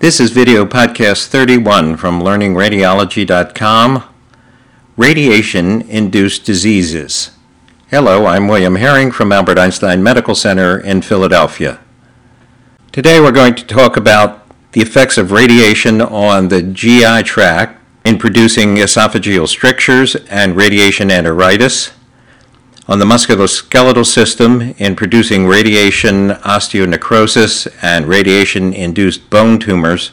This is video podcast 31 from learningradiology.com Radiation Induced Diseases. Hello, I'm William Herring from Albert Einstein Medical Center in Philadelphia. Today we're going to talk about the effects of radiation on the GI tract in producing esophageal strictures and radiation enteritis on the musculoskeletal system in producing radiation osteonecrosis and radiation induced bone tumors,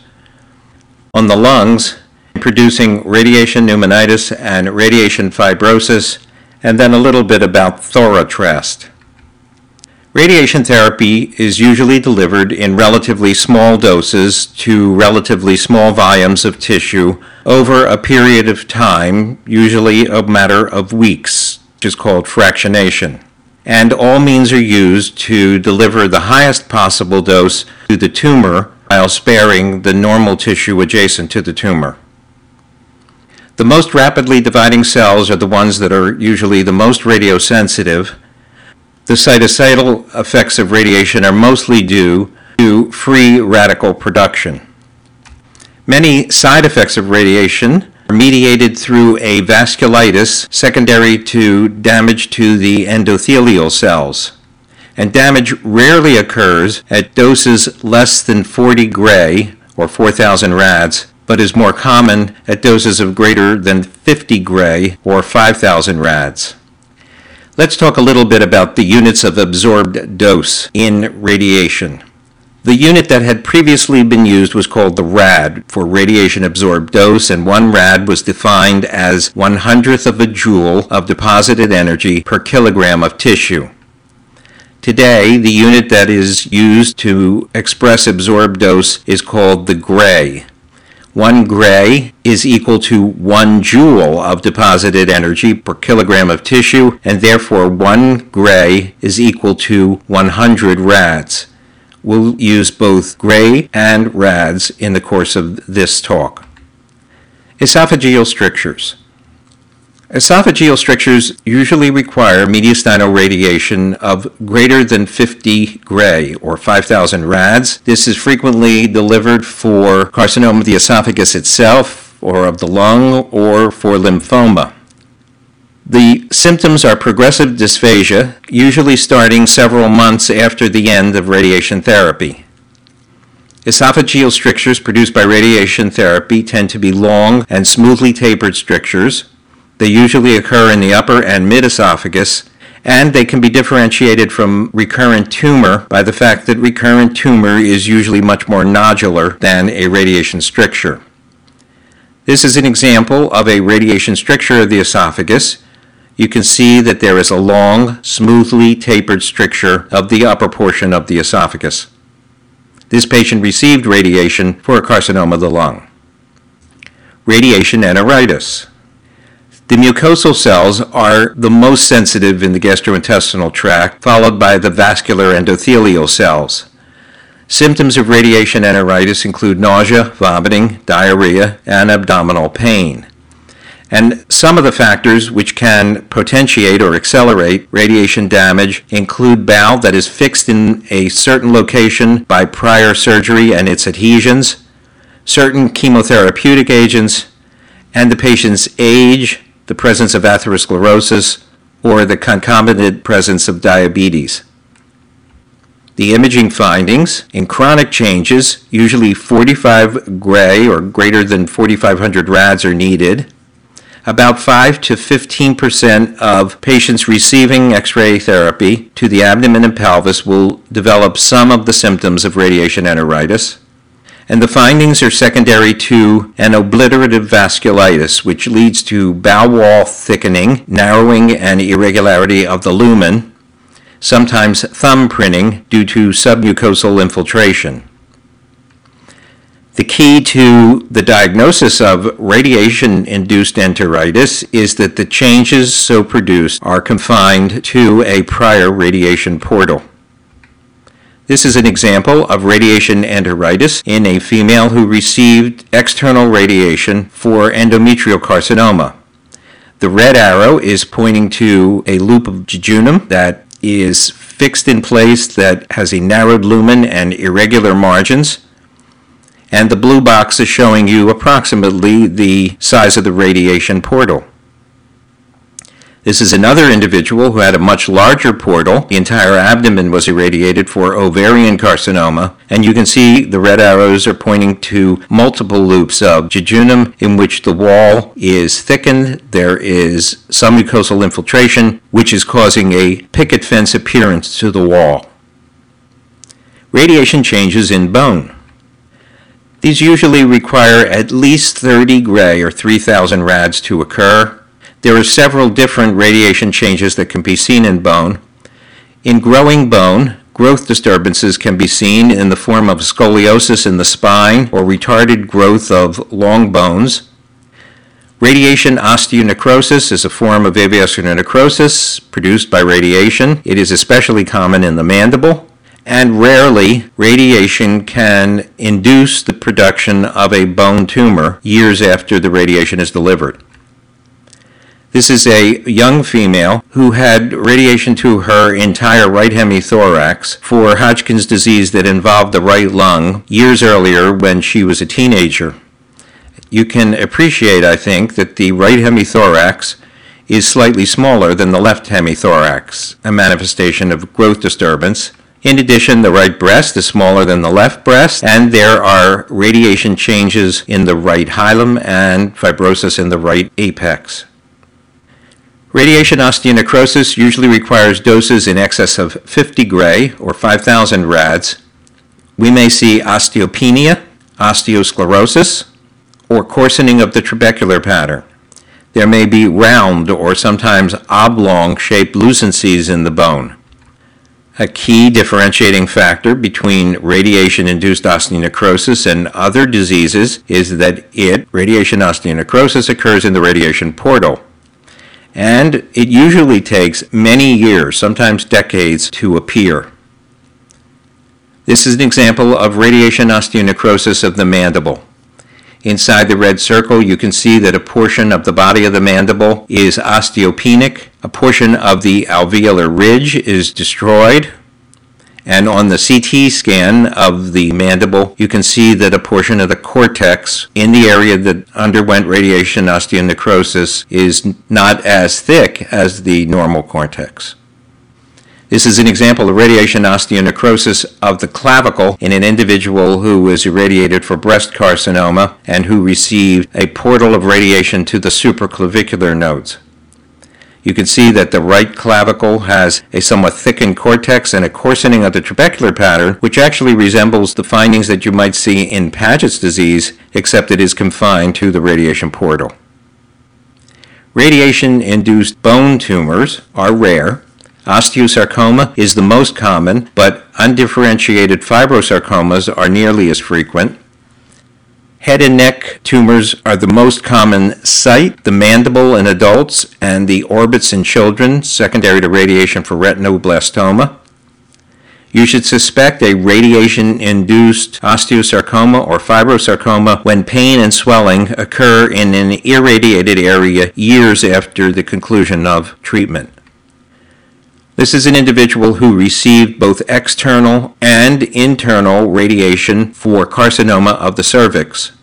on the lungs in producing radiation pneumonitis and radiation fibrosis, and then a little bit about thorotrast. Radiation therapy is usually delivered in relatively small doses to relatively small volumes of tissue over a period of time, usually a matter of weeks which is called fractionation. And all means are used to deliver the highest possible dose to the tumor while sparing the normal tissue adjacent to the tumor. The most rapidly dividing cells are the ones that are usually the most radiosensitive. The cytocidal effects of radiation are mostly due to free radical production. Many side effects of radiation mediated through a vasculitis secondary to damage to the endothelial cells. And damage rarely occurs at doses less than 40 gray or 4,000 rads, but is more common at doses of greater than 50 gray or 5,000 rads. Let's talk a little bit about the units of absorbed dose in radiation. The unit that had previously been used was called the rad for radiation absorbed dose, and one rad was defined as one hundredth of a joule of deposited energy per kilogram of tissue. Today, the unit that is used to express absorbed dose is called the gray. One gray is equal to one joule of deposited energy per kilogram of tissue, and therefore one gray is equal to 100 rads. We'll use both gray and rads in the course of this talk. Esophageal strictures. Esophageal strictures usually require mediastinal radiation of greater than 50 gray or 5,000 rads. This is frequently delivered for carcinoma of the esophagus itself or of the lung or for lymphoma. The symptoms are progressive dysphagia, usually starting several months after the end of radiation therapy. Esophageal strictures produced by radiation therapy tend to be long and smoothly tapered strictures. They usually occur in the upper and mid esophagus, and they can be differentiated from recurrent tumor by the fact that recurrent tumor is usually much more nodular than a radiation stricture. This is an example of a radiation stricture of the esophagus you can see that there is a long, smoothly tapered stricture of the upper portion of the esophagus. This patient received radiation for a carcinoma of the lung. Radiation enteritis. The mucosal cells are the most sensitive in the gastrointestinal tract, followed by the vascular endothelial cells. Symptoms of radiation enteritis include nausea, vomiting, diarrhea, and abdominal pain. And some of the factors which can potentiate or accelerate radiation damage include bowel that is fixed in a certain location by prior surgery and its adhesions, certain chemotherapeutic agents, and the patient's age, the presence of atherosclerosis, or the concomitant presence of diabetes. The imaging findings in chronic changes, usually 45 gray or greater than 4,500 rads are needed about 5 to 15 percent of patients receiving X ray therapy to the abdomen and pelvis will develop some of the symptoms of radiation enteritis. And the findings are secondary to an obliterative vasculitis, which leads to bowel wall thickening, narrowing, and irregularity of the lumen, sometimes thumb printing due to submucosal infiltration. The key to the diagnosis of radiation induced enteritis is that the changes so produced are confined to a prior radiation portal. This is an example of radiation enteritis in a female who received external radiation for endometrial carcinoma. The red arrow is pointing to a loop of jejunum that is fixed in place that has a narrowed lumen and irregular margins and the blue box is showing you approximately the size of the radiation portal. This is another individual who had a much larger portal. The entire abdomen was irradiated for ovarian carcinoma, and you can see the red arrows are pointing to multiple loops of jejunum in which the wall is thickened. There is some mucosal infiltration, which is causing a picket fence appearance to the wall. Radiation changes in bone. These usually require at least 30 gray or 3,000 rads to occur. There are several different radiation changes that can be seen in bone. In growing bone, growth disturbances can be seen in the form of scoliosis in the spine or retarded growth of long bones. Radiation osteonecrosis is a form of avascular necrosis produced by radiation. It is especially common in the mandible, and rarely radiation can induce the production of a bone tumor years after the radiation is delivered. This is a young female who had radiation to her entire right hemithorax for Hodgkin's disease that involved the right lung years earlier when she was a teenager. You can appreciate, I think, that the right hemithorax is slightly smaller than the left hemithorax, a manifestation of growth disturbance. In addition, the right breast is smaller than the left breast, and there are radiation changes in the right hilum and fibrosis in the right apex. Radiation osteonecrosis usually requires doses in excess of 50 gray or 5,000 rads. We may see osteopenia, osteosclerosis, or coarsening of the trabecular pattern. There may be round or sometimes oblong shaped lucencies in the bone. A key differentiating factor between radiation induced osteonecrosis and other diseases is that it, radiation osteonecrosis, occurs in the radiation portal and it usually takes many years, sometimes decades, to appear. This is an example of radiation osteonecrosis of the mandible. Inside the red circle, you can see that a portion of the body of the mandible is osteopenic, a portion of the alveolar ridge is destroyed, and on the CT scan of the mandible, you can see that a portion of the cortex in the area that underwent radiation osteonecrosis is not as thick as the normal cortex. This is an example of radiation osteonecrosis of the clavicle in an individual who was irradiated for breast carcinoma and who received a portal of radiation to the supraclavicular nodes. You can see that the right clavicle has a somewhat thickened cortex and a coarsening of the trabecular pattern, which actually resembles the findings that you might see in Paget's disease, except it is confined to the radiation portal. Radiation induced bone tumors are rare. Osteosarcoma is the most common, but undifferentiated fibrosarcomas are nearly as frequent. Head and neck tumors are the most common site, the mandible in adults and the orbits in children, secondary to radiation for retinoblastoma. You should suspect a radiation induced osteosarcoma or fibrosarcoma when pain and swelling occur in an irradiated area years after the conclusion of treatment. This is an individual who received both external and internal radiation for carcinoma of the cervix.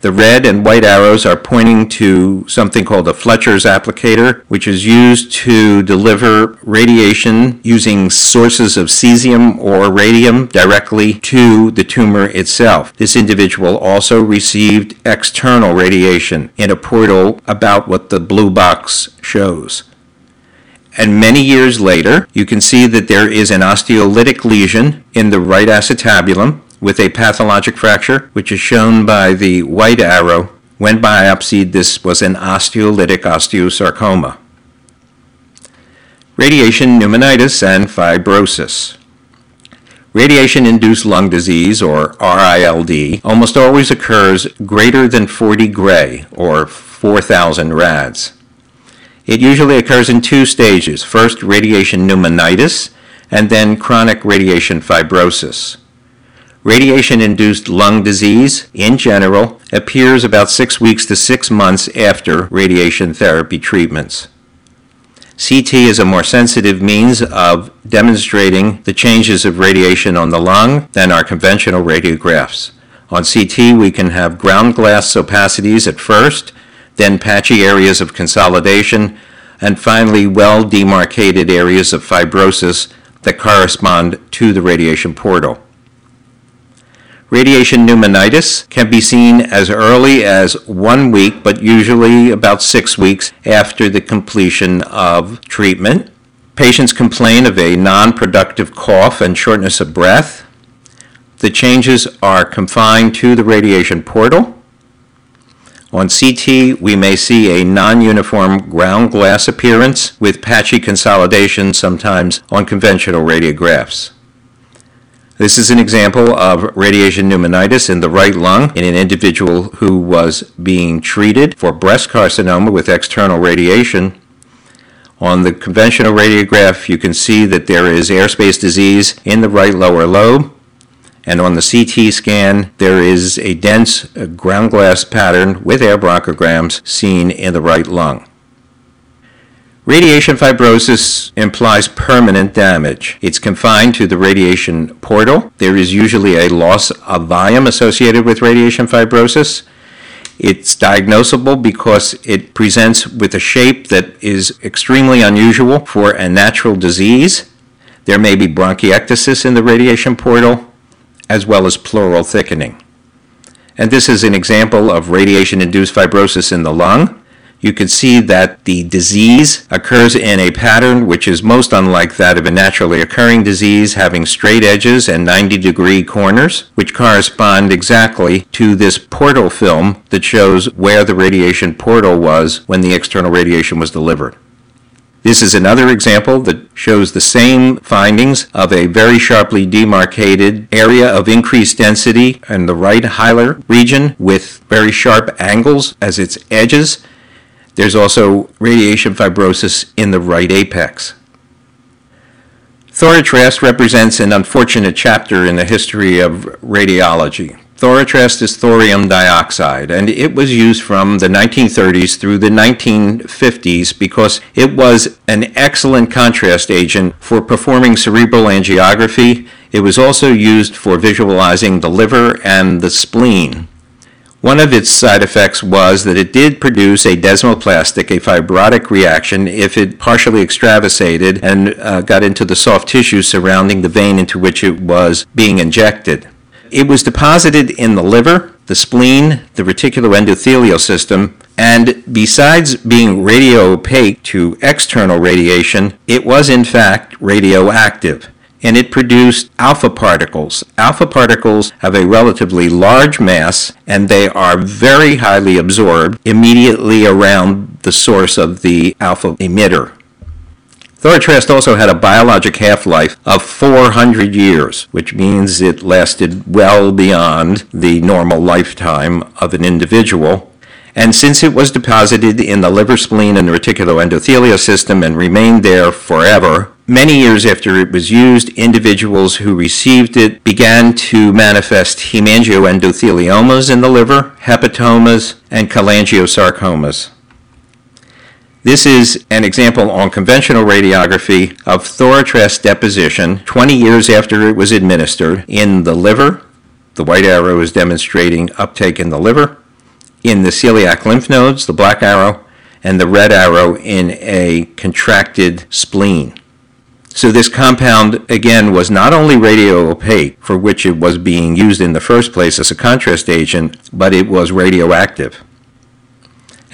The red and white arrows are pointing to something called a Fletcher's applicator, which is used to deliver radiation using sources of cesium or radium directly to the tumor itself. This individual also received external radiation in a portal about what the blue box shows. And many years later, you can see that there is an osteolytic lesion in the right acetabulum with a pathologic fracture, which is shown by the white arrow. When biopsied, this was an osteolytic osteosarcoma. Radiation pneumonitis and fibrosis. Radiation induced lung disease, or RILD, almost always occurs greater than 40 gray, or 4,000 rads. It usually occurs in two stages first, radiation pneumonitis, and then chronic radiation fibrosis. Radiation induced lung disease, in general, appears about six weeks to six months after radiation therapy treatments. CT is a more sensitive means of demonstrating the changes of radiation on the lung than our conventional radiographs. On CT, we can have ground glass opacities at first, then patchy areas of consolidation, and finally well demarcated areas of fibrosis that correspond to the radiation portal. Radiation pneumonitis can be seen as early as one week, but usually about six weeks after the completion of treatment. Patients complain of a non productive cough and shortness of breath. The changes are confined to the radiation portal. On CT, we may see a non-uniform ground glass appearance with patchy consolidation sometimes on conventional radiographs. This is an example of radiation pneumonitis in the right lung in an individual who was being treated for breast carcinoma with external radiation. On the conventional radiograph, you can see that there is airspace disease in the right lower lobe. And on the CT scan, there is a dense uh, ground glass pattern with air bronchograms seen in the right lung. Radiation fibrosis implies permanent damage. It's confined to the radiation portal. There is usually a loss of volume associated with radiation fibrosis. It's diagnosable because it presents with a shape that is extremely unusual for a natural disease. There may be bronchiectasis in the radiation portal as well as pleural thickening. And this is an example of radiation induced fibrosis in the lung. You can see that the disease occurs in a pattern which is most unlike that of a naturally occurring disease, having straight edges and 90 degree corners, which correspond exactly to this portal film that shows where the radiation portal was when the external radiation was delivered. This is another example that shows the same findings of a very sharply demarcated area of increased density in the right hilar region with very sharp angles as its edges. There's also radiation fibrosis in the right apex. Thorotrast represents an unfortunate chapter in the history of radiology. Thorotrast is thorium dioxide, and it was used from the 1930s through the 1950s because it was an excellent contrast agent for performing cerebral angiography. It was also used for visualizing the liver and the spleen. One of its side effects was that it did produce a desmoplastic, a fibrotic reaction, if it partially extravasated and uh, got into the soft tissue surrounding the vein into which it was being injected. It was deposited in the liver, the spleen, the reticuloendothelial system, and besides being radio opaque to external radiation, it was in fact radioactive. And it produced alpha particles. Alpha particles have a relatively large mass and they are very highly absorbed immediately around the source of the alpha emitter. Thorotrast also had a biologic half-life of 400 years, which means it lasted well beyond the normal lifetime of an individual. And since it was deposited in the liver, spleen, and reticuloendothelial system and remained there forever, many years after it was used, individuals who received it began to manifest hemangioendotheliomas in the liver, hepatomas, and cholangiosarcomas. This is an example on conventional radiography of Thorotrast deposition 20 years after it was administered in the liver. The white arrow is demonstrating uptake in the liver. In the celiac lymph nodes, the black arrow, and the red arrow in a contracted spleen. So this compound, again, was not only radio opaque, for which it was being used in the first place as a contrast agent, but it was radioactive.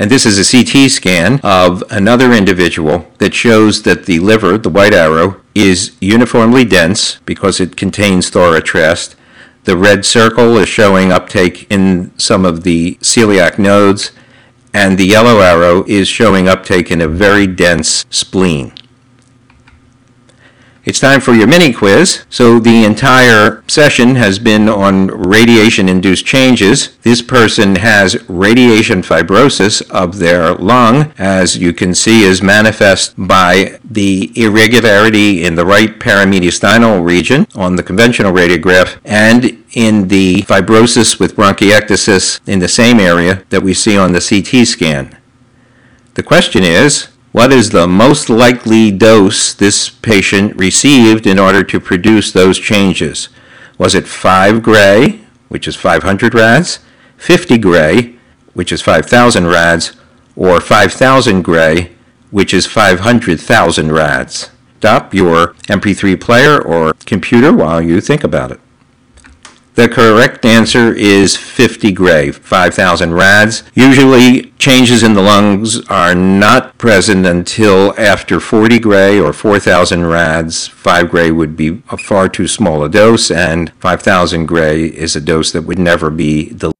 And this is a CT scan of another individual that shows that the liver, the white arrow, is uniformly dense because it contains thorotrest. The red circle is showing uptake in some of the celiac nodes, and the yellow arrow is showing uptake in a very dense spleen. It's time for your mini quiz. So the entire session has been on radiation induced changes. This person has radiation fibrosis of their lung, as you can see is manifest by the irregularity in the right paramediastinal region on the conventional radiograph and in the fibrosis with bronchiectasis in the same area that we see on the CT scan. The question is, what is the most likely dose this patient received in order to produce those changes? Was it 5 gray, which is 500 rads, 50 gray, which is 5,000 rads, or 5,000 gray, which is 500,000 rads. Stop your MP3 player or computer while you think about it. The correct answer is 50 gray, 5,000 rads. Usually, changes in the lungs are not present until after 40 gray or 4,000 rads. 5 gray would be a far too small a dose, and 5,000 gray is a dose that would never be the